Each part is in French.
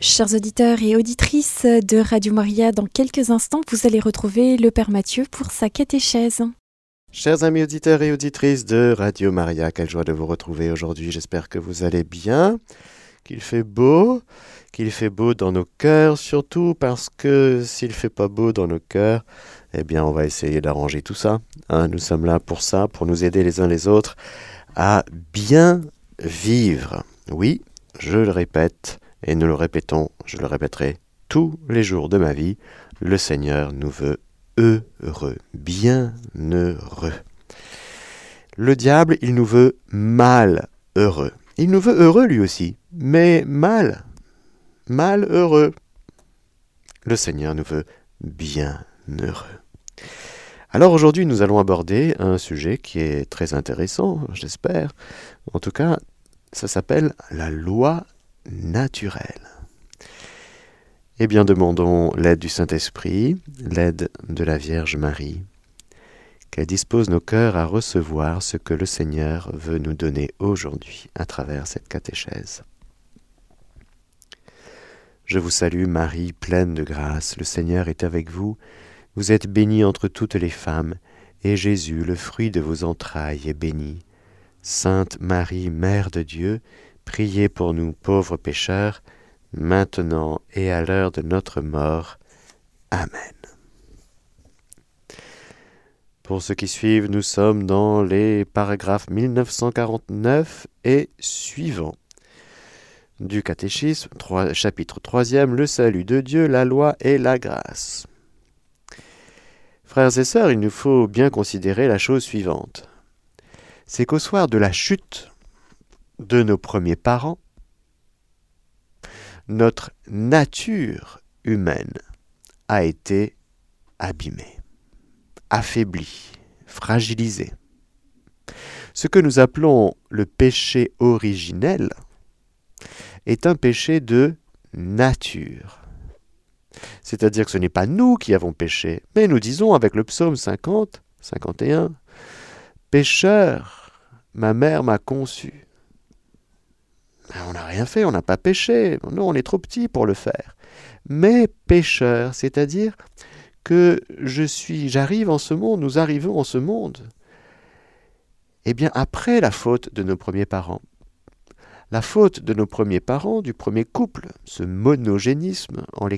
Chers auditeurs et auditrices de Radio Maria, dans quelques instants, vous allez retrouver le Père Mathieu pour sa catéchèse. Chers amis auditeurs et auditrices de Radio Maria, quelle joie de vous retrouver aujourd'hui. J'espère que vous allez bien, qu'il fait beau, qu'il fait beau dans nos cœurs, surtout parce que s'il fait pas beau dans nos cœurs, eh bien on va essayer d'arranger tout ça. Hein. nous sommes là pour ça, pour nous aider les uns les autres à bien vivre. Oui, je le répète, et nous le répétons, je le répéterai tous les jours de ma vie, le Seigneur nous veut heureux, bien heureux. Le diable, il nous veut mal heureux. Il nous veut heureux lui aussi, mais mal, mal heureux. Le Seigneur nous veut bien heureux. Alors aujourd'hui, nous allons aborder un sujet qui est très intéressant, j'espère. En tout cas, ça s'appelle la loi naturel. Eh bien, demandons l'aide du Saint-Esprit, l'aide de la Vierge Marie, qu'elle dispose nos cœurs à recevoir ce que le Seigneur veut nous donner aujourd'hui à travers cette catéchèse. Je vous salue Marie, pleine de grâce, le Seigneur est avec vous, vous êtes bénie entre toutes les femmes, et Jésus, le fruit de vos entrailles, est béni. Sainte Marie, Mère de Dieu, Priez pour nous pauvres pécheurs, maintenant et à l'heure de notre mort. Amen. Pour ceux qui suivent, nous sommes dans les paragraphes 1949 et suivants du catéchisme, chapitre 3 le salut de Dieu, la loi et la grâce. Frères et sœurs, il nous faut bien considérer la chose suivante. C'est qu'au soir de la chute, de nos premiers parents, notre nature humaine a été abîmée, affaiblie, fragilisée. Ce que nous appelons le péché originel est un péché de nature. C'est-à-dire que ce n'est pas nous qui avons péché, mais nous disons avec le psaume 50, 51, Pécheur, ma mère m'a conçu. Ben, on n'a rien fait, on n'a pas péché. Non, on est trop petit pour le faire. Mais pécheur, c'est-à-dire que je suis, j'arrive en ce monde, nous arrivons en ce monde. Eh bien, après la faute de nos premiers parents, la faute de nos premiers parents, du premier couple, ce monogénisme en,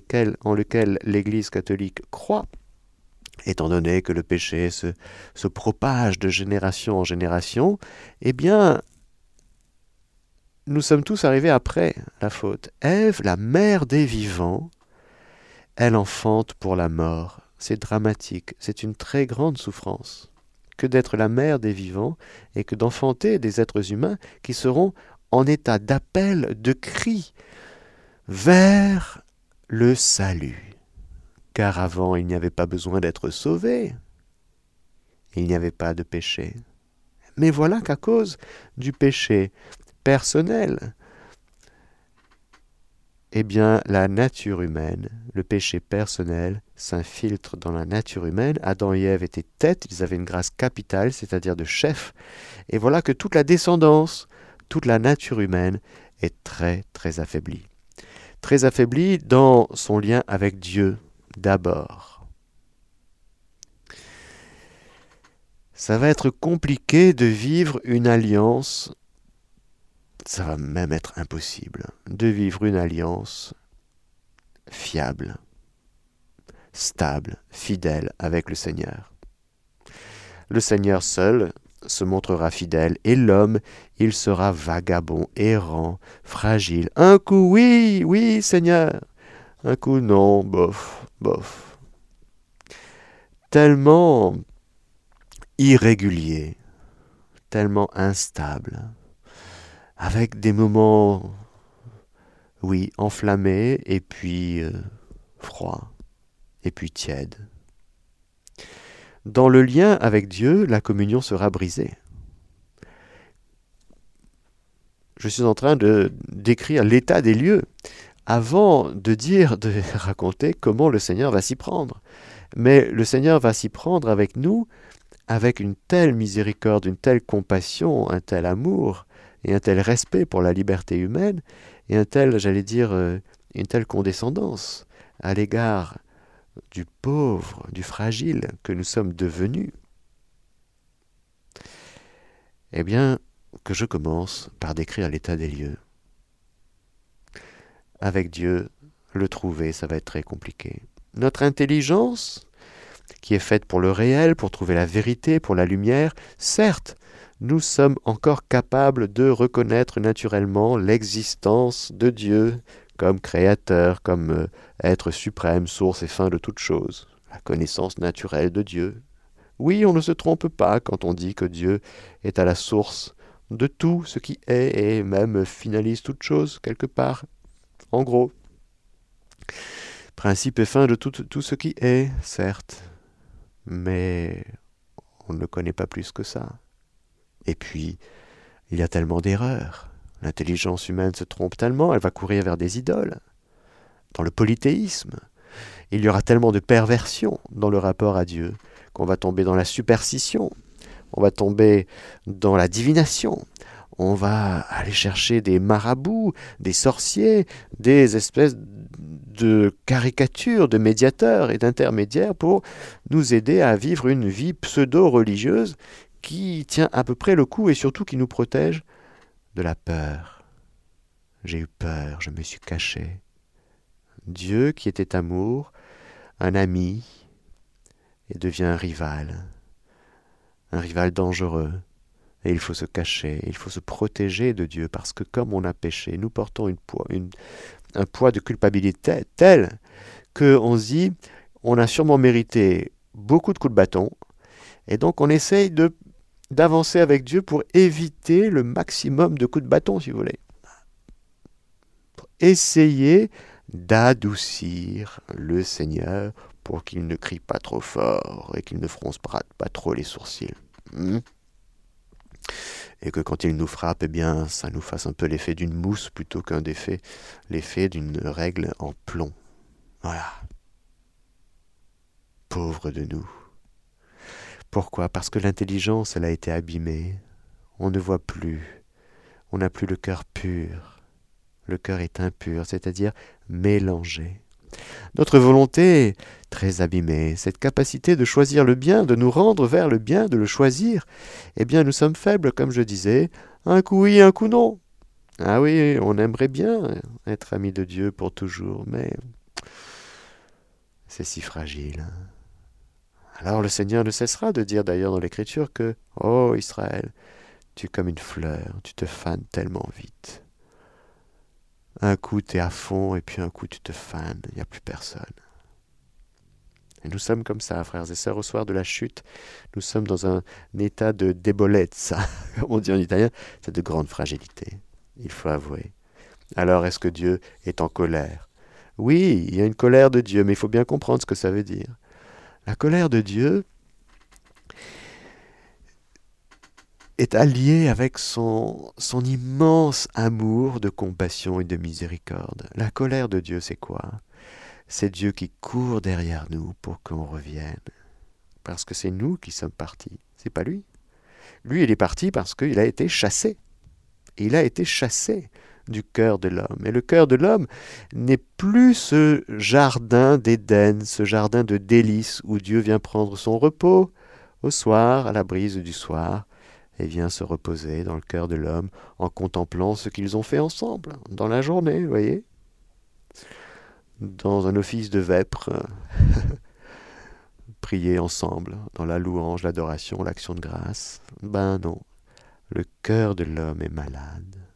en lequel l'Église catholique croit, étant donné que le péché se, se propage de génération en génération, eh bien, nous sommes tous arrivés après la faute. Ève, la mère des vivants, elle enfante pour la mort. C'est dramatique, c'est une très grande souffrance que d'être la mère des vivants et que d'enfanter des êtres humains qui seront en état d'appel, de cri vers le salut. Car avant, il n'y avait pas besoin d'être sauvé. Il n'y avait pas de péché. Mais voilà qu'à cause du péché, personnel. Eh bien, la nature humaine, le péché personnel, s'infiltre dans la nature humaine. Adam et Ève étaient têtes, ils avaient une grâce capitale, c'est-à-dire de chef. Et voilà que toute la descendance, toute la nature humaine est très, très affaiblie. Très affaiblie dans son lien avec Dieu, d'abord. Ça va être compliqué de vivre une alliance ça va même être impossible de vivre une alliance fiable, stable, fidèle avec le Seigneur. Le Seigneur seul se montrera fidèle, et l'homme, il sera vagabond, errant, fragile. Un coup, oui, oui, Seigneur. Un coup, non, bof, bof. Tellement irrégulier, tellement instable avec des moments, oui, enflammés, et puis euh, froids, et puis tièdes. Dans le lien avec Dieu, la communion sera brisée. Je suis en train de décrire l'état des lieux avant de dire, de raconter comment le Seigneur va s'y prendre. Mais le Seigneur va s'y prendre avec nous avec une telle miséricorde, une telle compassion, un tel amour, et un tel respect pour la liberté humaine, et un tel, j'allais dire, euh, une telle condescendance à l'égard du pauvre, du fragile que nous sommes devenus, eh bien, que je commence par décrire l'état des lieux. Avec Dieu, le trouver, ça va être très compliqué. Notre intelligence, qui est faite pour le réel, pour trouver la vérité, pour la lumière, certes, nous sommes encore capables de reconnaître naturellement l'existence de Dieu comme créateur, comme euh, être suprême, source et fin de toute chose, la connaissance naturelle de Dieu. Oui, on ne se trompe pas quand on dit que Dieu est à la source de tout ce qui est et même finalise toute chose quelque part. En gros, principe et fin de tout, tout ce qui est, certes, mais on ne connaît pas plus que ça. Et puis, il y a tellement d'erreurs. L'intelligence humaine se trompe tellement, elle va courir vers des idoles. Dans le polythéisme, il y aura tellement de perversion dans le rapport à Dieu qu'on va tomber dans la superstition, on va tomber dans la divination, on va aller chercher des marabouts, des sorciers, des espèces de caricatures de médiateurs et d'intermédiaires pour nous aider à vivre une vie pseudo-religieuse qui tient à peu près le coup et surtout qui nous protège de la peur. J'ai eu peur, je me suis caché. Dieu, qui était amour, un ami, et devient un rival, un rival dangereux. Et il faut se cacher, il faut se protéger de Dieu, parce que comme on a péché, nous portons une poids, un poids de culpabilité tel qu'on se dit, on a sûrement mérité beaucoup de coups de bâton, et donc on essaye de d'avancer avec Dieu pour éviter le maximum de coups de bâton, si vous voulez. Pour essayer d'adoucir le Seigneur pour qu'il ne crie pas trop fort et qu'il ne fronce pas, trop les sourcils. Hmm? et que quand il nous frappe, eh bien, ça nous fasse un peu l'effet d'une mousse plutôt qu'un effet, l'effet d'une règle en plomb. Voilà. Pauvre de nous. Pourquoi? Parce que l'intelligence, elle a été abîmée. On ne voit plus. On n'a plus le cœur pur. Le cœur est impur, c'est-à-dire mélangé. Notre volonté, très abîmée, cette capacité de choisir le bien, de nous rendre vers le bien, de le choisir, eh bien nous sommes faibles, comme je disais, un coup oui, un coup non. Ah oui, on aimerait bien être ami de Dieu pour toujours, mais c'est si fragile. Alors le Seigneur ne cessera de dire d'ailleurs dans l'Écriture que, oh Israël, tu es comme une fleur, tu te fanes tellement vite. Un coup, tu es à fond, et puis un coup, tu te fanes, il n'y a plus personne. Et nous sommes comme ça, frères et sœurs, au soir de la chute. Nous sommes dans un état de ça, comme on dit en italien, c'est de grande fragilité, il faut avouer. Alors, est-ce que Dieu est en colère? Oui, il y a une colère de Dieu, mais il faut bien comprendre ce que ça veut dire. La colère de Dieu, est allié avec son, son immense amour de compassion et de miséricorde. La colère de Dieu, c'est quoi? C'est Dieu qui court derrière nous pour qu'on revienne. Parce que c'est nous qui sommes partis, c'est pas lui. Lui, il est parti parce qu'il a été chassé. Il a été chassé du cœur de l'homme. Et le cœur de l'homme n'est plus ce jardin d'Éden, ce jardin de délices où Dieu vient prendre son repos au soir, à la brise du soir, et vient se reposer dans le cœur de l'homme en contemplant ce qu'ils ont fait ensemble dans la journée, vous voyez Dans un office de vêpres, prier ensemble dans la louange, l'adoration, l'action de grâce. Ben non, le cœur de l'homme est malade.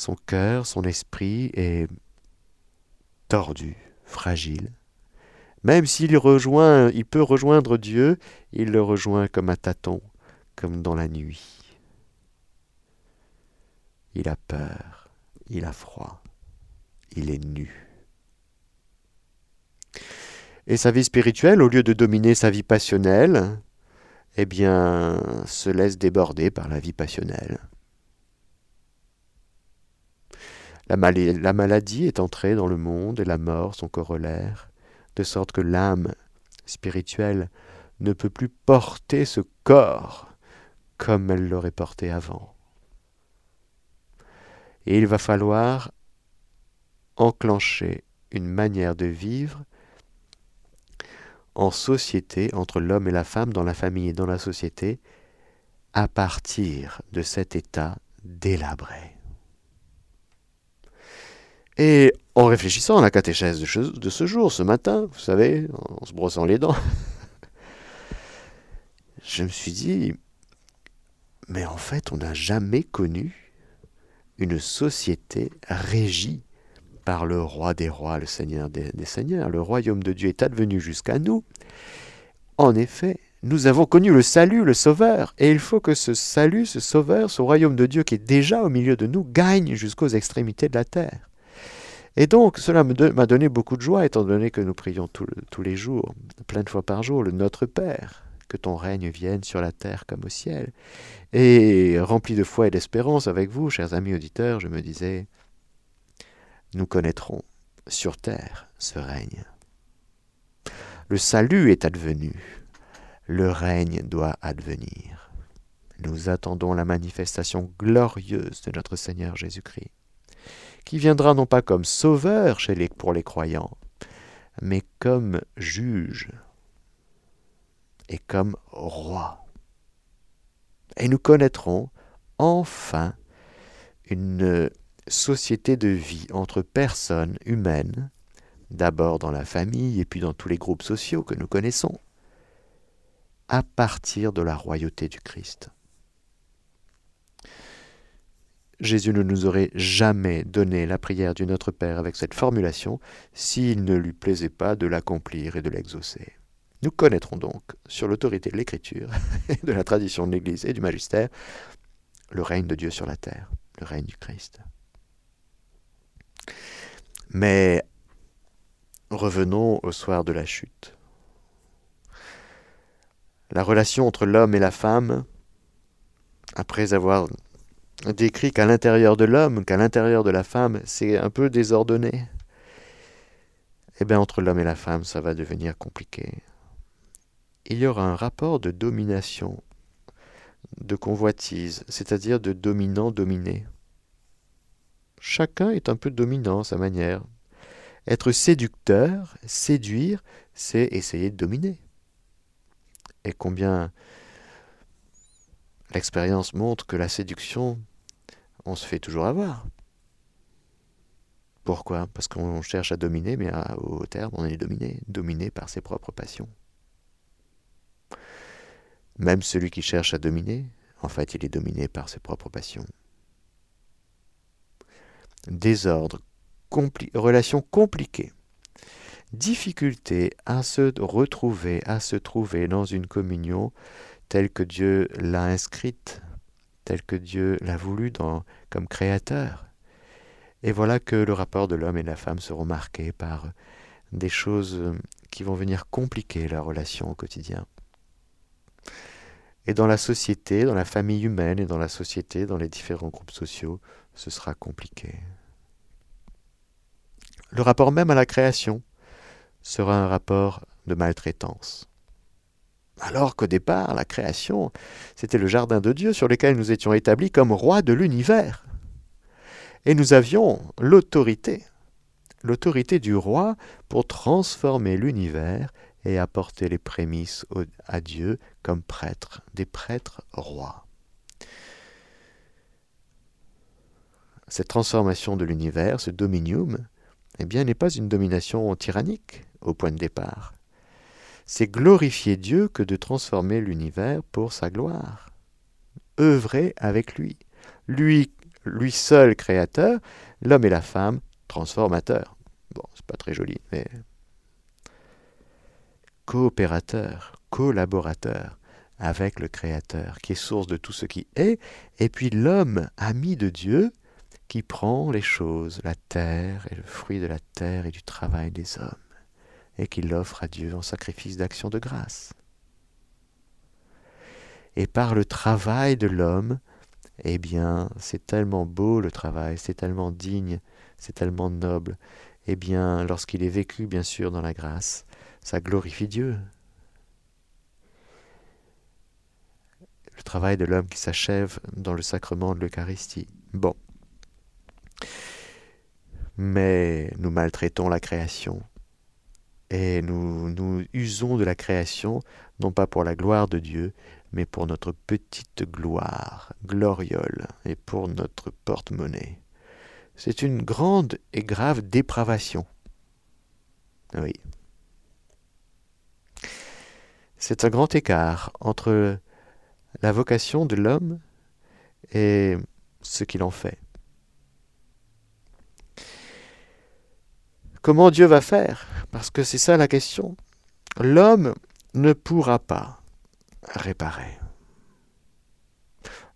Son cœur, son esprit est tordu, fragile. Même s'il rejoint, il peut rejoindre Dieu, il le rejoint comme un tâton, comme dans la nuit. Il a peur, il a froid, il est nu. Et sa vie spirituelle, au lieu de dominer sa vie passionnelle, eh bien, se laisse déborder par la vie passionnelle. La, la maladie est entrée dans le monde et la mort son corollaire de sorte que l'âme spirituelle ne peut plus porter ce corps comme elle l'aurait porté avant. Et il va falloir enclencher une manière de vivre en société entre l'homme et la femme, dans la famille et dans la société, à partir de cet état délabré. Et en réfléchissant à la catéchèse de ce jour, ce matin, vous savez, en se brossant les dents, je me suis dit, mais en fait, on n'a jamais connu une société régie par le roi des rois, le seigneur des, seigneurs. Le royaume de Dieu est advenu jusqu'à nous. En effet, nous avons connu le salut, le sauveur, et il faut que ce salut, ce sauveur, ce royaume de Dieu qui est déjà au milieu de nous, gagne jusqu'aux extrémités de la terre. Et donc, cela m'a donné beaucoup de joie, étant donné que nous prions tous les jours, plein de fois par jour, le Notre Père, que ton règne vienne sur la terre comme au ciel. Et rempli de foi et d'espérance avec vous, chers amis auditeurs, je me disais, nous connaîtrons sur terre ce règne. Le salut est advenu, le règne doit advenir. Nous attendons la manifestation glorieuse de notre Seigneur Jésus-Christ, qui viendra non pas comme sauveur pour les croyants, mais comme juge et comme roi. Et nous connaîtrons enfin une société de vie entre personnes humaines, d'abord dans la famille et puis dans tous les groupes sociaux que nous connaissons, à partir de la royauté du Christ. Jésus ne nous aurait jamais donné la prière du Notre Père avec cette formulation s'il ne lui plaisait pas de l'accomplir et de l'exaucer. Nous connaîtrons donc, sur l'autorité de l'Écriture, de la tradition de l'Église et du magistère, le règne de Dieu sur la terre, le règne du Christ. Mais revenons au soir de la chute. La relation entre l'homme et la femme, après avoir décrit qu'à l'intérieur de l'homme, qu'à l'intérieur de la femme, c'est un peu désordonné, eh bien entre l'homme et la femme, ça va devenir compliqué. Il y aura un rapport de domination, de convoitise, c'est-à-dire de dominant-dominé. Chacun est un peu dominant à sa manière. Être séducteur, séduire, c'est essayer de dominer. Et combien l'expérience montre que la séduction, on se fait toujours avoir. Pourquoi? Parce qu'on cherche à dominer, mais au terme, on est dominé, dominé par ses propres passions. Même celui qui cherche à dominer, en fait, il est dominé par ses propres passions désordre, relation compliquée, difficulté à se retrouver, à se trouver dans une communion telle que Dieu l'a inscrite, telle que Dieu l'a voulu comme créateur. Et voilà que le rapport de l'homme et de la femme seront marqués par des choses qui vont venir compliquer la relation au quotidien. Et dans la société, dans la famille humaine et dans la société, dans les différents groupes sociaux, ce sera compliqué. Le rapport même à la création sera un rapport de maltraitance. Alors qu'au départ, la création, c'était le jardin de Dieu sur lequel nous étions établis comme rois de l'univers. Et nous avions l'autorité, l'autorité du roi pour transformer l'univers et apporter les prémices à Dieu comme prêtres, des prêtres rois. Cette transformation de l'univers, ce dominium, eh bien, n'est pas une domination tyrannique au point de départ. C'est glorifier Dieu que de transformer l'univers pour sa gloire. Œuvrer avec lui. Lui, lui seul créateur, l'homme et la femme transformateurs. Bon, c'est pas très joli, mais coopérateur, collaborateur avec le Créateur, qui est source de tout ce qui est, et puis l'homme, ami de Dieu, qui prend les choses, la terre et le fruit de la terre et du travail des hommes, et qui l'offre à Dieu en sacrifice d'action de grâce. Et par le travail de l'homme, eh bien, c'est tellement beau le travail, c'est tellement digne, c'est tellement noble. Eh bien, lorsqu'il est vécu, bien sûr, dans la grâce, ça glorifie Dieu. Le travail de l'homme qui s'achève dans le sacrement de l'Eucharistie. Bon. Mais nous maltraitons la création et nous nous usons de la création non pas pour la gloire de Dieu, mais pour notre petite gloire, gloriole, et pour notre porte-monnaie. C'est une grande et grave dépravation. Oui. C'est un grand écart entre la vocation de l'homme et ce qu'il en fait. Comment Dieu va faire? Parce que c'est ça la question. L'homme ne pourra pas réparer.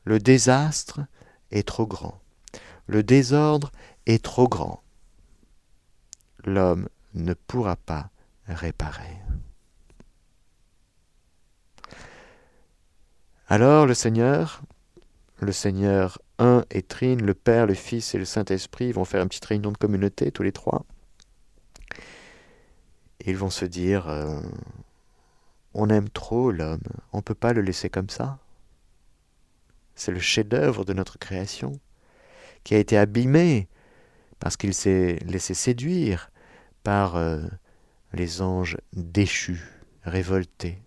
Le désastre est trop grand. Le désordre est trop grand. L'homme ne pourra pas réparer. Alors le Seigneur, le Seigneur un et Trine, le Père, le Fils et le Saint-Esprit vont faire une petite réunion de communauté, tous les trois. Ils vont se dire, euh, on aime trop l'homme, on ne peut pas le laisser comme ça. C'est le chef-d'œuvre de notre création, qui a été abîmé parce qu'il s'est laissé séduire par euh, les anges déchus, révoltés,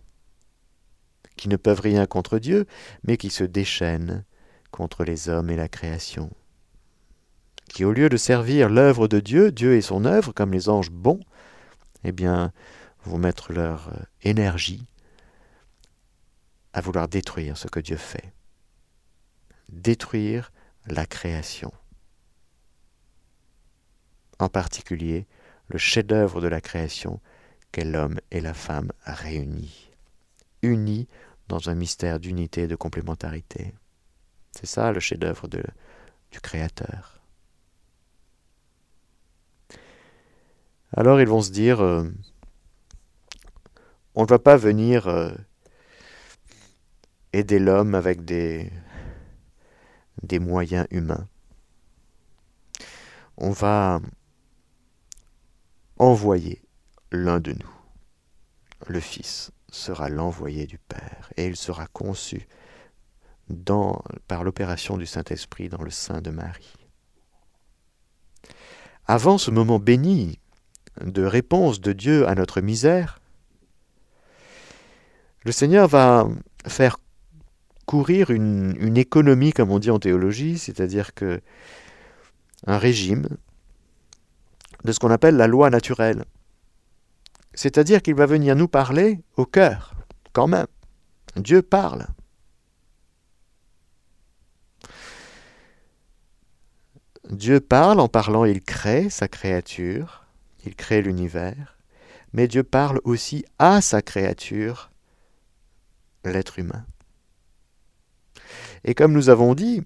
qui ne peuvent rien contre Dieu, mais qui se déchaînent contre les hommes et la création, qui au lieu de servir l'œuvre de Dieu, Dieu et son œuvre, comme les anges bons, eh bien, vont mettre leur euh, énergie à vouloir détruire ce que Dieu fait. Détruire la création. En particulier, le chef-d'œuvre de la création qu'est l'homme et la femme réunis. Unis dans un mystère d'unité et de complémentarité. C'est ça le chef-d'œuvre du Créateur. Alors ils vont se dire, euh, on ne va pas venir euh, aider l'homme avec des, des moyens humains. On va envoyer l'un de nous. Le Fils sera l'envoyé du Père, et il sera conçu dans, par l'opération du Saint-Esprit dans le sein de Marie. Avant ce moment béni de réponse de Dieu à notre misère, le Seigneur va faire courir une, économie, comme on dit en théologie, c'est-à-dire que un régime de ce qu'on appelle la loi naturelle. C'est-à-dire qu'il va venir nous parler au cœur, quand même. Dieu parle. Dieu parle, en parlant, il crée sa créature, il crée l'univers, mais Dieu parle aussi à sa créature, l'être humain. Et comme nous avons dit,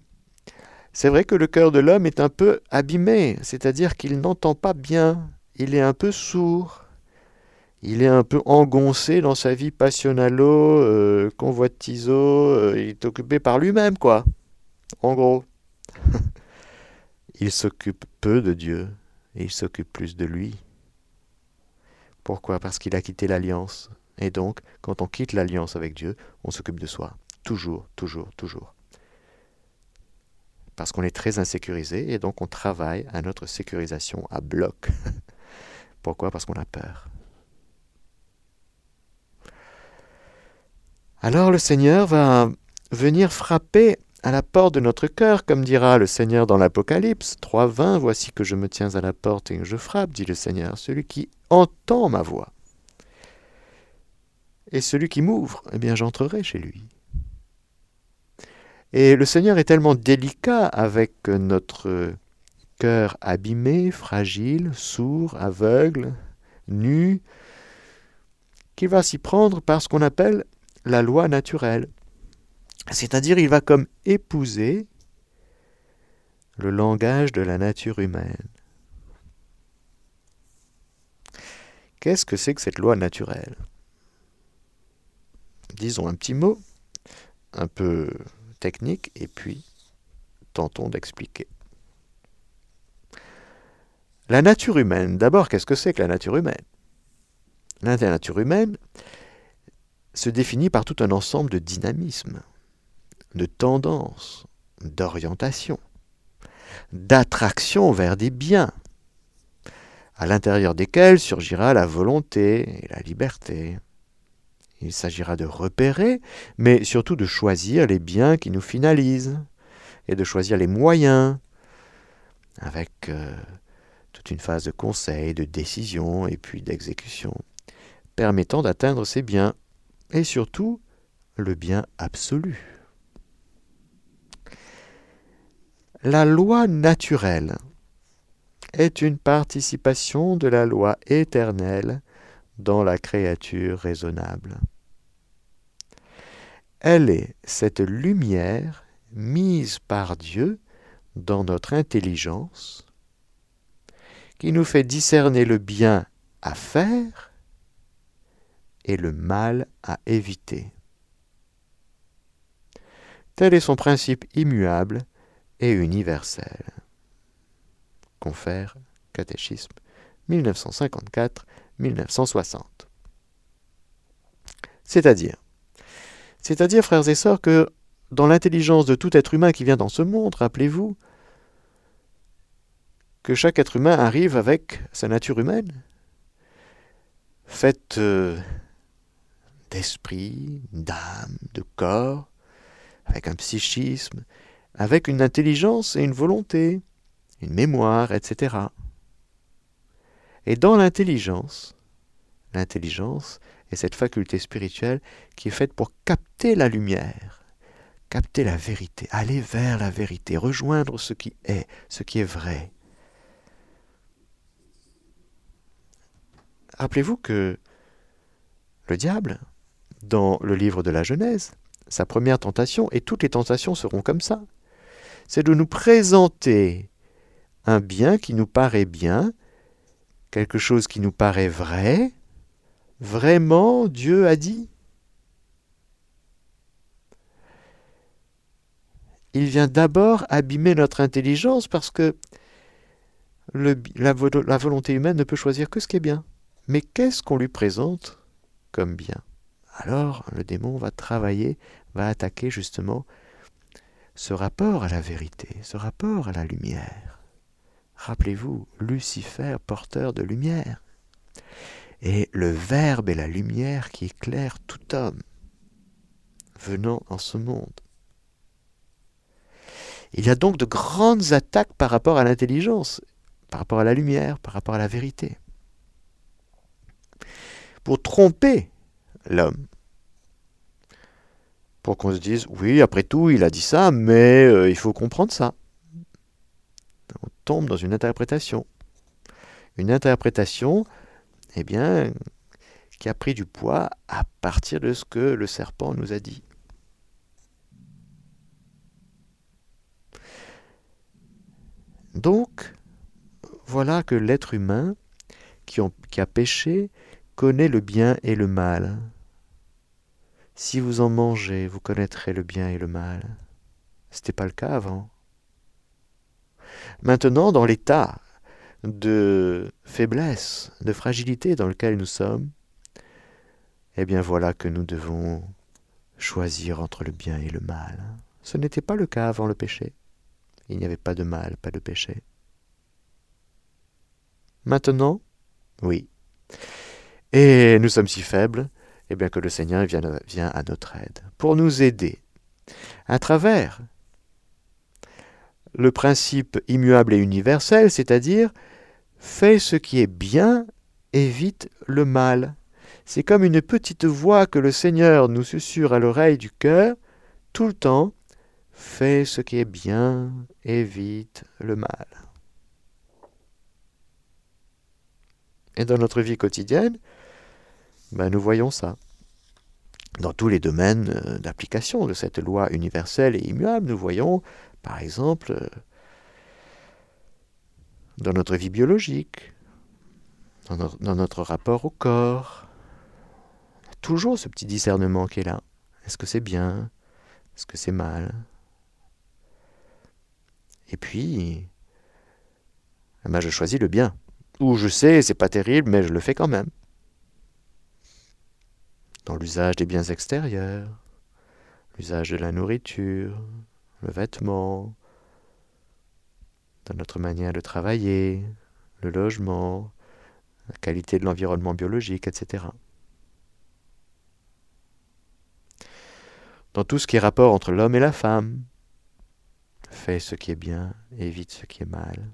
c'est vrai que le cœur de l'homme est un peu abîmé, c'est-à-dire qu'il n'entend pas bien, il est un peu sourd, il est un peu engoncé dans sa vie passionnalo, euh, convoitiso, euh, il est occupé par lui-même, quoi. En gros. il s'occupe peu de Dieu et il s'occupe plus de lui. Pourquoi? Parce qu'il a quitté l'alliance. Et donc, quand on quitte l'alliance avec Dieu, on s'occupe de soi. Toujours, toujours, toujours. Parce qu'on est très insécurisé et donc on travaille à notre sécurisation à bloc. Pourquoi? Parce qu'on a peur. Alors le Seigneur va venir frapper à la porte de notre cœur, comme dira le Seigneur dans l'Apocalypse 3.20, Voici que je me tiens à la porte et que je frappe, dit le Seigneur, celui qui entend ma voix. Et celui qui m'ouvre, eh bien j'entrerai chez lui. Et le Seigneur est tellement délicat avec notre cœur abîmé, fragile, sourd, aveugle, nu, qu'il va s'y prendre par ce qu'on appelle la loi naturelle. C'est-à-dire, il va comme épouser le langage de la nature humaine. Qu'est-ce que c'est que cette loi naturelle? Disons un petit mot, un peu technique, et puis tentons d'expliquer. La nature humaine, d'abord, qu'est-ce que c'est que la nature humaine? La nature humaine, se définit par tout un ensemble de dynamisme, de tendances, d'orientation, d'attraction vers des biens, à l'intérieur desquels surgira la volonté et la liberté. Il s'agira de repérer, mais surtout de choisir les biens qui nous finalisent, et de choisir les moyens, avec euh, toute une phase de conseil, de décision et puis d'exécution, permettant d'atteindre ces biens, et surtout le bien absolu. La loi naturelle est une participation de la loi éternelle dans la créature raisonnable. Elle est cette lumière mise par Dieu dans notre intelligence qui nous fait discerner le bien à faire et le mal à éviter. Tel est son principe immuable et universel. Confère Catéchisme 1954-1960. C'est-à-dire, c'est-à-dire, frères et sœurs, que dans l'intelligence de tout être humain qui vient dans ce monde, rappelez-vous, que chaque être humain arrive avec sa nature humaine, faite euh, d'esprit, d'âme, de corps, avec un psychisme, avec une intelligence et une volonté, une mémoire, etc. Et dans l'intelligence, l'intelligence est cette faculté spirituelle qui est faite pour capter la lumière, capter la vérité, aller vers la vérité, rejoindre ce qui est, ce qui est vrai. Rappelez-vous que le diable, dans le livre de la Genèse, sa première tentation, et toutes les tentations seront comme ça, c'est de nous présenter un bien qui nous paraît bien, quelque chose qui nous paraît vrai, vraiment Dieu a dit. Il vient d'abord abîmer notre intelligence parce que la, volonté humaine ne peut choisir que ce qui est bien. Mais qu'est-ce qu'on lui présente comme bien? Alors le démon va travailler, va attaquer justement ce rapport à la vérité, ce rapport à la lumière. Rappelez-vous, Lucifer, porteur de lumière. Et le Verbe est la lumière qui éclaire tout homme venant en ce monde. Il y a donc de grandes attaques par rapport à l'intelligence, par rapport à la lumière, par rapport à la vérité. Pour tromper l'homme, pour qu'on se dise, oui, après tout, il a dit ça, mais euh, il faut comprendre ça. On tombe dans une interprétation. Une interprétation, eh bien, qui a pris du poids à partir de ce que le serpent nous a dit. Donc, voilà que l'être humain qui, qui a péché connaît le bien et le mal. Si vous en mangez, vous connaîtrez le bien et le mal. Ce n'était pas le cas avant. Maintenant, dans l'état de faiblesse, de fragilité dans lequel nous sommes, eh bien voilà que nous devons choisir entre le bien et le mal. Ce n'était pas le cas avant le péché. Il n'y avait pas de mal, pas de péché. Maintenant, oui. Et nous sommes si faibles eh bien que le Seigneur vient, à notre aide, pour nous aider, à travers le principe immuable et universel, c'est-à-dire fais ce qui est bien, évite le mal. C'est comme une petite voix que le Seigneur nous susurre à l'oreille du cœur tout le temps. Fais ce qui est bien, évite le mal. Et dans notre vie quotidienne, ben, nous voyons ça. Dans tous les domaines euh, d'application de cette loi universelle et immuable, nous voyons, par exemple, euh, dans notre vie biologique, dans notre, rapport au corps, toujours ce petit discernement qui est là. Est-ce que c'est bien? Est-ce que c'est mal? Et puis, eh ben je choisis le bien. Ou je sais, c'est pas terrible, mais je le fais quand même dans l'usage des biens extérieurs, l'usage de la nourriture, le vêtement, dans notre manière de travailler, le logement, la qualité de l'environnement biologique, etc. Dans tout ce qui est rapport entre l'homme et la femme, fais ce qui est bien, évite ce qui est mal.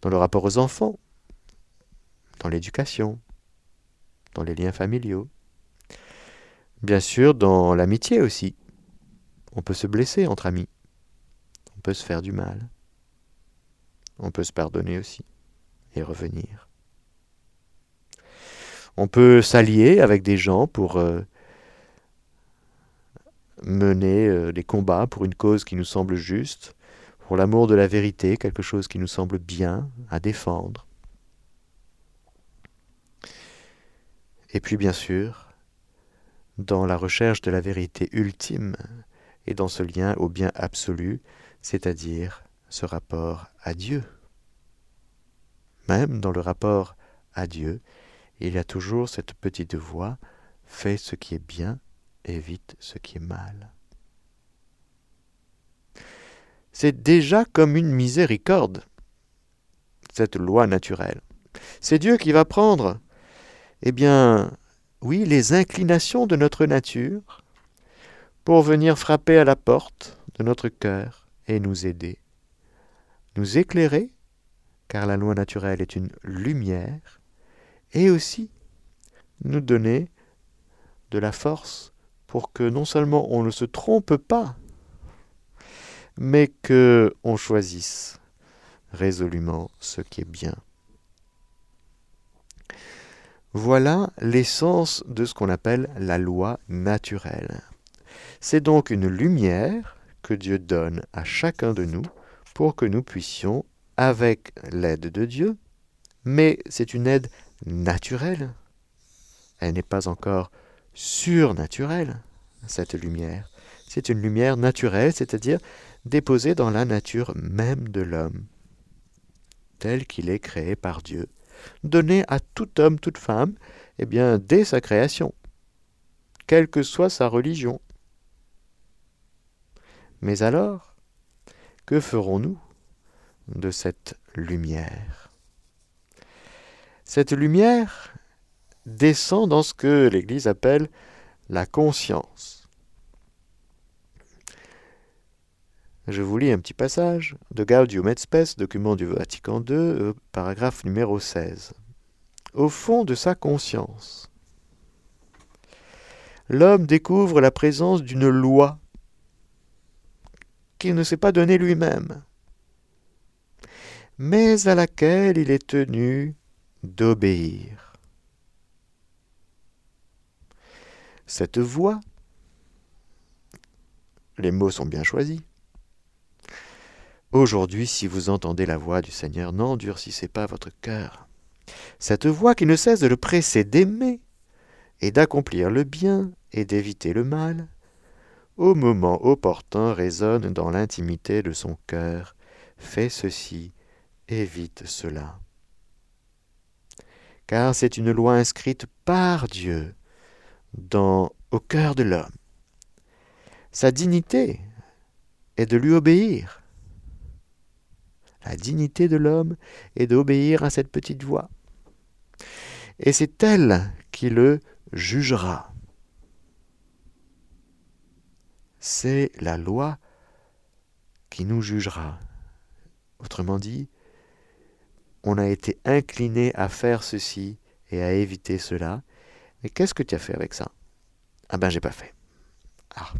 Dans le rapport aux enfants, dans l'éducation, dans les liens familiaux, bien sûr dans l'amitié aussi. On peut se blesser entre amis, on peut se faire du mal, on peut se pardonner aussi et revenir. On peut s'allier avec des gens pour euh, mener euh, des combats pour une cause qui nous semble juste, pour l'amour de la vérité, quelque chose qui nous semble bien à défendre. Et puis bien sûr, dans la recherche de la vérité ultime et dans ce lien au bien absolu, c'est-à-dire ce rapport à Dieu. Même dans le rapport à Dieu, il y a toujours cette petite voix, fais ce qui est bien, évite ce qui est mal. C'est déjà comme une miséricorde, cette loi naturelle. C'est Dieu qui va prendre, eh bien, oui, les inclinations de notre nature pour venir frapper à la porte de notre cœur et nous aider, nous éclairer, car la loi naturelle est une lumière, et aussi nous donner de la force pour que non seulement on ne se trompe pas, mais que on choisisse résolument ce qui est bien. Voilà l'essence de ce qu'on appelle la loi naturelle. C'est donc une lumière que Dieu donne à chacun de nous pour que nous puissions, avec l'aide de Dieu, mais c'est une aide naturelle. Elle n'est pas encore surnaturelle, cette lumière. C'est une lumière naturelle, c'est-à-dire déposée dans la nature même de l'homme, tel qu'il est créé par Dieu, donné à tout homme, toute femme, eh bien, dès sa création, quelle que soit sa religion. Mais alors, que ferons-nous de cette lumière? Cette lumière descend dans ce que l'Église appelle la conscience. Je vous lis un petit passage de Gaudium et Spes, document du Vatican II, euh, paragraphe numéro 16. Au fond de sa conscience, l'homme découvre la présence d'une loi qu'il ne s'est pas donnée lui-même, mais à laquelle il est tenu d'obéir. Cette voix, les mots sont bien choisis, Aujourd'hui, si vous entendez la voix du Seigneur, n'endurcissez pas votre cœur. Cette voix qui ne cesse de le presser d'aimer et d'accomplir le bien et d'éviter le mal, au moment opportun résonne dans l'intimité de son cœur. Fais ceci, évite cela. Car c'est une loi inscrite par Dieu dans, au cœur de l'homme. Sa dignité est de lui obéir dignité de l'homme est d'obéir à cette petite voix. Et c'est elle qui le jugera. C'est la loi qui nous jugera. Autrement dit, on a été incliné à faire ceci et à éviter cela. Mais qu'est-ce que tu as fait avec ça? Ah ben j'ai pas fait. Ah.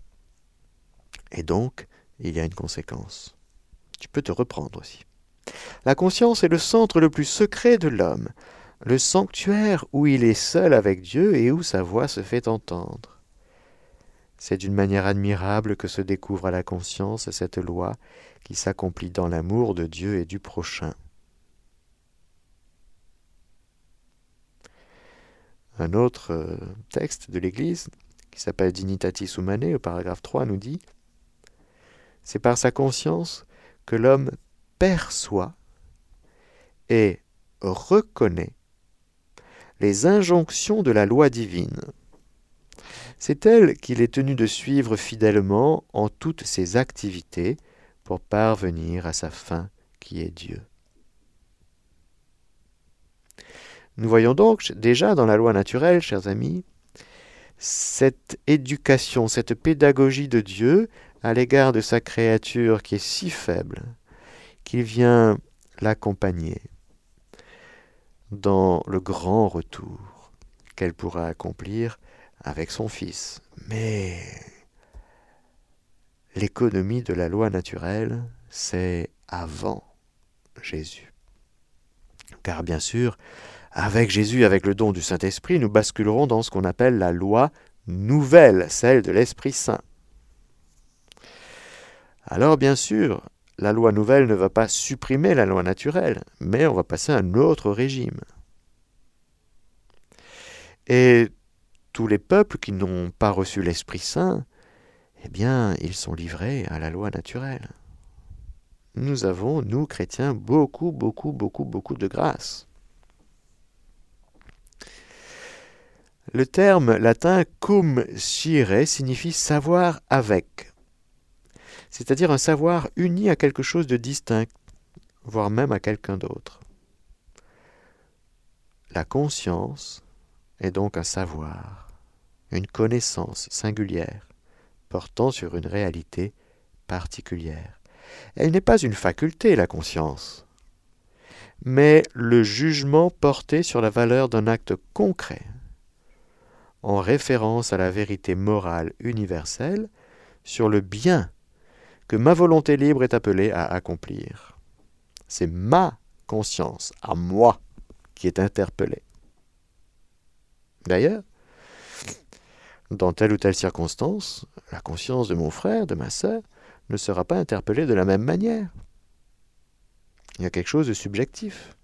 Et donc, il y a une conséquence. Tu peux te reprendre aussi. La conscience est le centre le plus secret de l'homme, le sanctuaire où il est seul avec Dieu et où sa voix se fait entendre. C'est d'une manière admirable que se découvre à la conscience cette loi qui s'accomplit dans l'amour de Dieu et du prochain. Un autre euh, texte de l'Église, qui s'appelle Dignitatis Humanae, au paragraphe 3, nous dit C'est par sa conscience que l'homme perçoit et reconnaît les injonctions de la loi divine. C'est elle qu'il est tenu de suivre fidèlement en toutes ses activités pour parvenir à sa fin qui est Dieu. Nous voyons donc déjà dans la loi naturelle, chers amis, cette éducation, cette pédagogie de Dieu à l'égard de sa créature qui est si faible, qu'il vient l'accompagner dans le grand retour qu'elle pourra accomplir avec son Fils. Mais l'économie de la loi naturelle, c'est avant Jésus. Car bien sûr, avec Jésus, avec le don du Saint-Esprit, nous basculerons dans ce qu'on appelle la loi nouvelle, celle de l'Esprit Saint. Alors bien sûr, la loi nouvelle ne va pas supprimer la loi naturelle, mais on va passer à un autre régime. Et tous les peuples qui n'ont pas reçu l'Esprit Saint, eh bien, ils sont livrés à la loi naturelle. Nous avons, nous chrétiens, beaucoup, beaucoup, beaucoup, beaucoup de grâce. Le terme latin cum scire signifie savoir avec, c'est-à-dire un savoir uni à quelque chose de distinct, voire même à quelqu'un d'autre. La conscience est donc un savoir, une connaissance singulière, portant sur une réalité particulière. Elle n'est pas une faculté, la conscience, mais le jugement porté sur la valeur d'un acte concret, en référence à la vérité morale universelle sur le bien que ma volonté libre est appelée à accomplir. C'est ma conscience, à moi, qui est interpellée. D'ailleurs, dans telle ou telle circonstance, la conscience de mon frère, de ma sœur, ne sera pas interpellée de la même manière. Il y a quelque chose de subjectif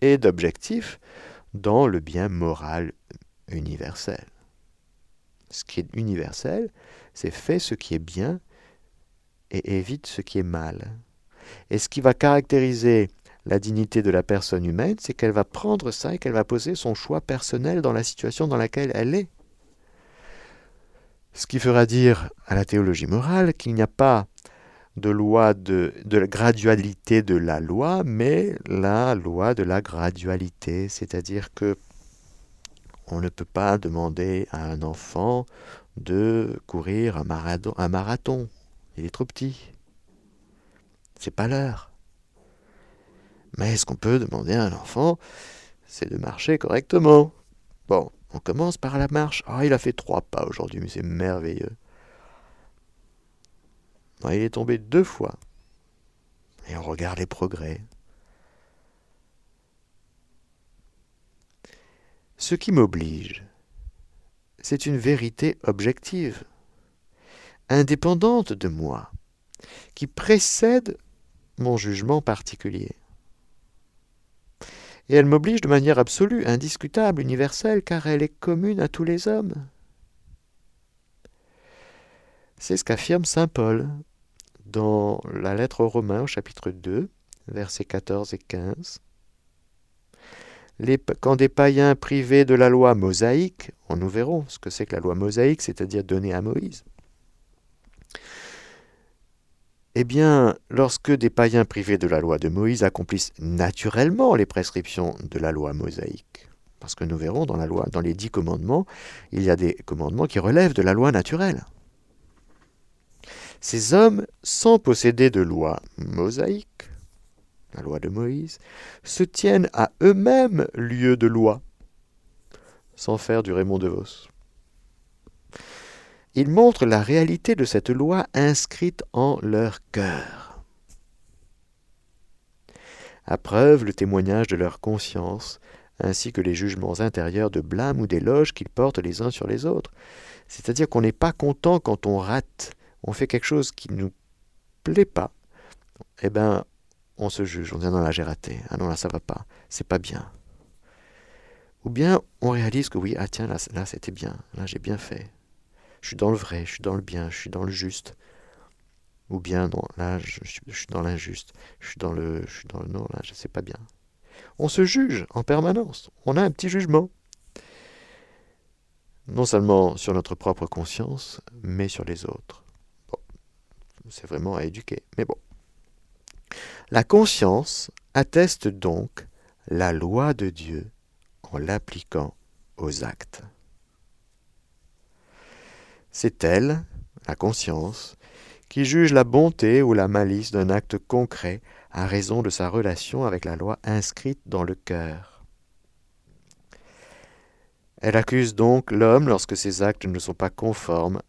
et d'objectif dans le bien moral universel. Ce qui est universel, c'est fait ce qui est bien et évite ce qui est mal. Et ce qui va caractériser la dignité de la personne humaine, c'est qu'elle va prendre ça et qu'elle va poser son choix personnel dans la situation dans laquelle elle est. Ce qui fera dire à la théologie morale qu'il n'y a pas de loi de, la gradualité de la loi, mais la loi de la gradualité, c'est-à-dire que on ne peut pas demander à un enfant de courir. Un marathon. Il est trop petit. C'est pas l'heure. Mais ce qu'on peut demander à un enfant, c'est de marcher correctement. Bon, on commence par la marche. Ah, il a fait trois pas aujourd'hui, mais c'est merveilleux. il est tombé deux fois. Et on regarde les progrès. Ce qui m'oblige, c'est une vérité objective, indépendante de moi, qui précède mon jugement particulier. Et elle m'oblige de manière absolue, indiscutable, universelle, car elle est commune à tous les hommes. C'est ce qu'affirme Saint Paul dans la lettre aux Romains au chapitre 2, versets 14 et 15 quand des païens privés de la loi mosaïque, on nous verrons ce que c'est que la loi mosaïque, c'est-à-dire donnée à Moïse. Eh bien, lorsque des païens privés de la loi de Moïse accomplissent naturellement les prescriptions de la loi mosaïque, parce que nous verrons dans la loi, dans les dix commandements, il y a des commandements qui relèvent de la loi naturelle. Ces hommes, sans posséder de loi mosaïque, la loi de Moïse, se tiennent à eux-mêmes lieu de loi, sans faire du Raymond de Vos. Ils montrent la réalité de cette loi inscrite en leur cœur. À preuve le témoignage de leur conscience, ainsi que les jugements intérieurs de blâme ou d'éloge qu'ils portent les uns sur les autres. C'est-à-dire qu'on n'est pas content quand on rate, on fait quelque chose qui ne nous plaît pas. Eh bien, on se juge, on dit non là j'ai raté, ah non là ça va pas, c'est pas bien. Ou bien on réalise que oui, ah tiens là, là c'était bien, là j'ai bien fait. Je suis dans le vrai, je suis dans le bien, je suis dans le juste. Ou bien non, là je, suis dans l'injuste, je suis dans le, je suis dans le non, là je sais pas bien. On se juge en permanence, on a un petit jugement. Non seulement sur notre propre conscience, mais sur les autres. Bon, c'est vraiment à éduquer, mais bon. La conscience atteste donc la loi de Dieu en l'appliquant aux actes. C'est elle, la conscience, qui juge la bonté ou la malice d'un acte concret à raison de sa relation avec la loi inscrite dans le cœur. Elle accuse donc l'homme lorsque ses actes ne sont pas conformes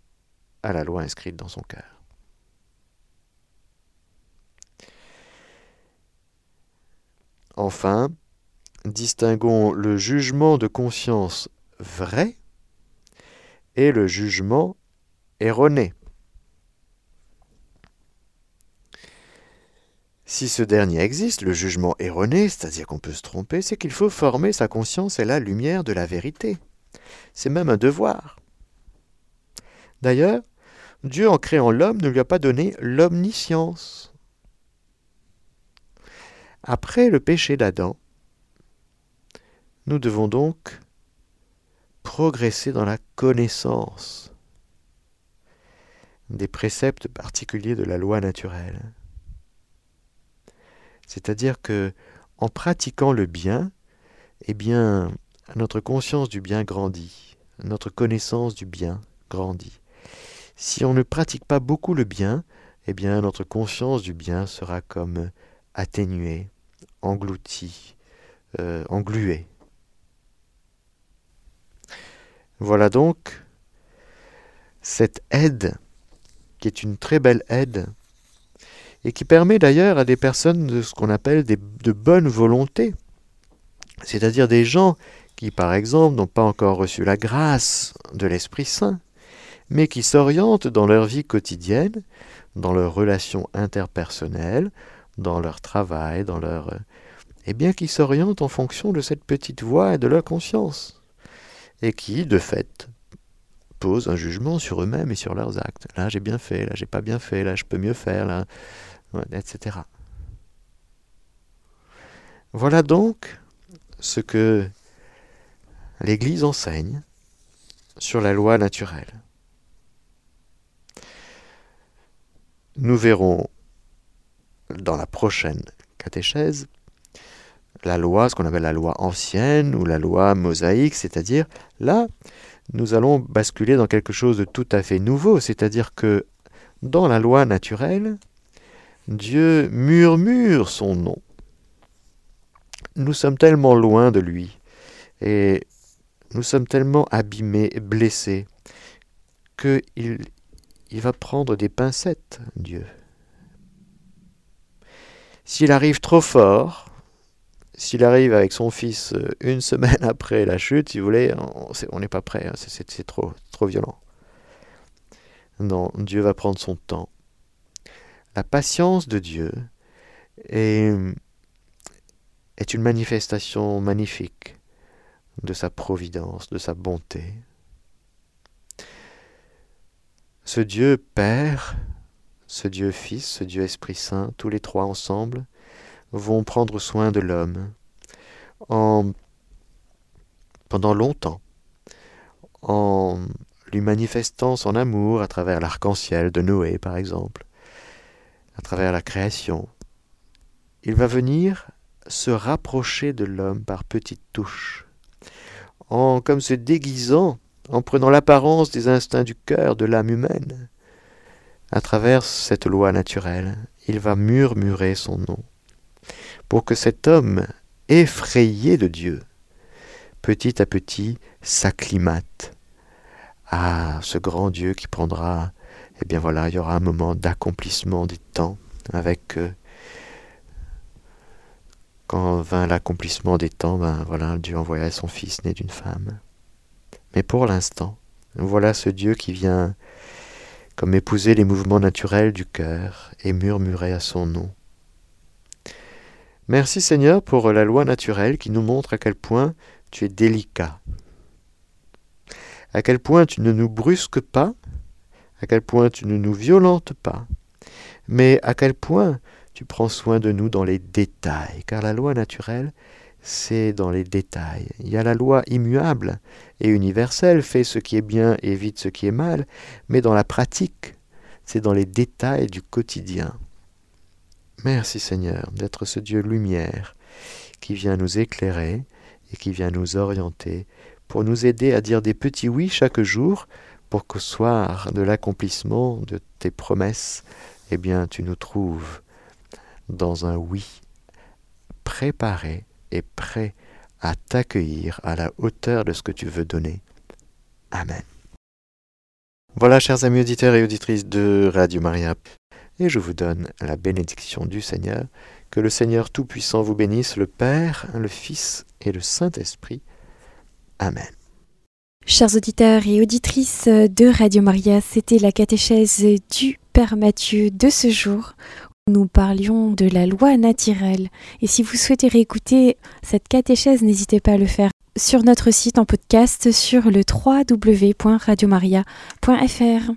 à la loi inscrite dans son cœur. Enfin, distinguons le jugement de conscience vrai et le jugement erroné. Si ce dernier existe, le jugement erroné, c'est-à-dire qu'on peut se tromper, c'est qu'il faut former sa conscience et la lumière de la vérité. C'est même un devoir. D'ailleurs, Dieu, en créant l'homme, ne lui a pas donné l'omniscience. Après le péché d'Adam, nous devons donc progresser dans la connaissance des préceptes particuliers de la loi naturelle. C'est-à-dire que en pratiquant le bien, eh bien, notre conscience du bien grandit, notre connaissance du bien grandit. Si on ne pratique pas beaucoup le bien, eh bien, notre conscience du bien sera comme atténuée, engloutie, euh, engluée. Voilà donc cette aide, qui est une très belle aide, et qui permet d'ailleurs à des personnes de ce qu'on appelle de bonne volonté, c'est-à-dire des gens qui, par exemple, n'ont pas encore reçu la grâce de l'Esprit Saint, mais qui s'orientent dans leur vie quotidienne, dans leurs relations interpersonnelles, dans leur travail, dans leur... Eh bien, qui s'orientent en fonction de cette petite voix et de leur conscience et qui, de fait, posent un jugement sur eux-mêmes et sur leurs actes. Là, j'ai bien fait, là, j'ai pas bien fait, là, je peux mieux faire, là, etc. Voilà donc ce que l'Église enseigne sur la loi naturelle. Nous verrons dans la prochaine catéchèse la loi, ce qu'on appelle la loi ancienne ou la loi mosaïque, c'est-à-dire là, nous allons basculer dans quelque chose de tout à fait nouveau, c'est-à-dire que dans la loi naturelle, Dieu murmure son nom. Nous sommes tellement loin de lui et nous sommes tellement abîmés, blessés, qu'il il va prendre des pincettes, Dieu. S'il arrive trop fort, s'il arrive avec son fils euh, une semaine après la chute, si vous voulez, on n'est pas prêt, hein, c'est trop, trop violent. Non, Dieu va prendre son temps. La patience de Dieu est, est une manifestation magnifique de sa providence, de sa bonté. Ce Dieu Père, ce Dieu Fils, ce Dieu Esprit Saint, tous les trois ensemble, vont prendre soin de l'homme en, pendant longtemps, en lui manifestant son amour à travers l'arc-en-ciel de Noé, par exemple, à travers la création. Il va venir se rapprocher de l'homme par petites touches, en comme se déguisant, en prenant l'apparence des instincts du cœur, de l'âme humaine. À travers cette loi naturelle, il va murmurer son nom pour que cet homme effrayé de Dieu, petit à petit s'acclimate à ce grand Dieu qui prendra, eh bien voilà, il y aura un moment d'accomplissement des temps avec euh, quand vint l'accomplissement des temps, ben voilà, Dieu envoya son fils né d'une femme. Mais pour l'instant, voilà ce Dieu qui vient comme épouser les mouvements naturels du cœur et murmurer à son nom. Merci Seigneur pour la loi naturelle qui nous montre à quel point tu es délicat, à quel point tu ne nous brusques pas, à quel point tu ne nous violentes pas, mais à quel point tu prends soin de nous dans les détails, car la loi naturelle, c'est dans les détails. Il y a la loi immuable et universelle, fais ce qui est bien, évite ce qui est mal, mais dans la pratique, c'est dans les détails du quotidien. Merci Seigneur d'être ce Dieu lumière qui vient nous éclairer et qui vient nous orienter pour nous aider à dire des petits oui chaque jour pour qu'au soir de l'accomplissement de tes promesses, eh bien, tu nous trouves dans un oui préparé et prêt à t'accueillir à la hauteur de ce que tu veux donner. Amen. Voilà, chers amis auditeurs et auditrices de Radio Maria, et je vous donne la bénédiction du Seigneur. Que le Seigneur Tout-Puissant vous bénisse, le Père, le Fils et le Saint-Esprit. Amen. Chers auditeurs et auditrices de Radio Maria, c'était la catéchèse du Père Mathieu de ce jour. Nous parlions de la loi naturelle. Et si vous souhaitez réécouter cette catéchèse, n'hésitez pas à le faire sur notre site en podcast sur le www.radiomaria.fr.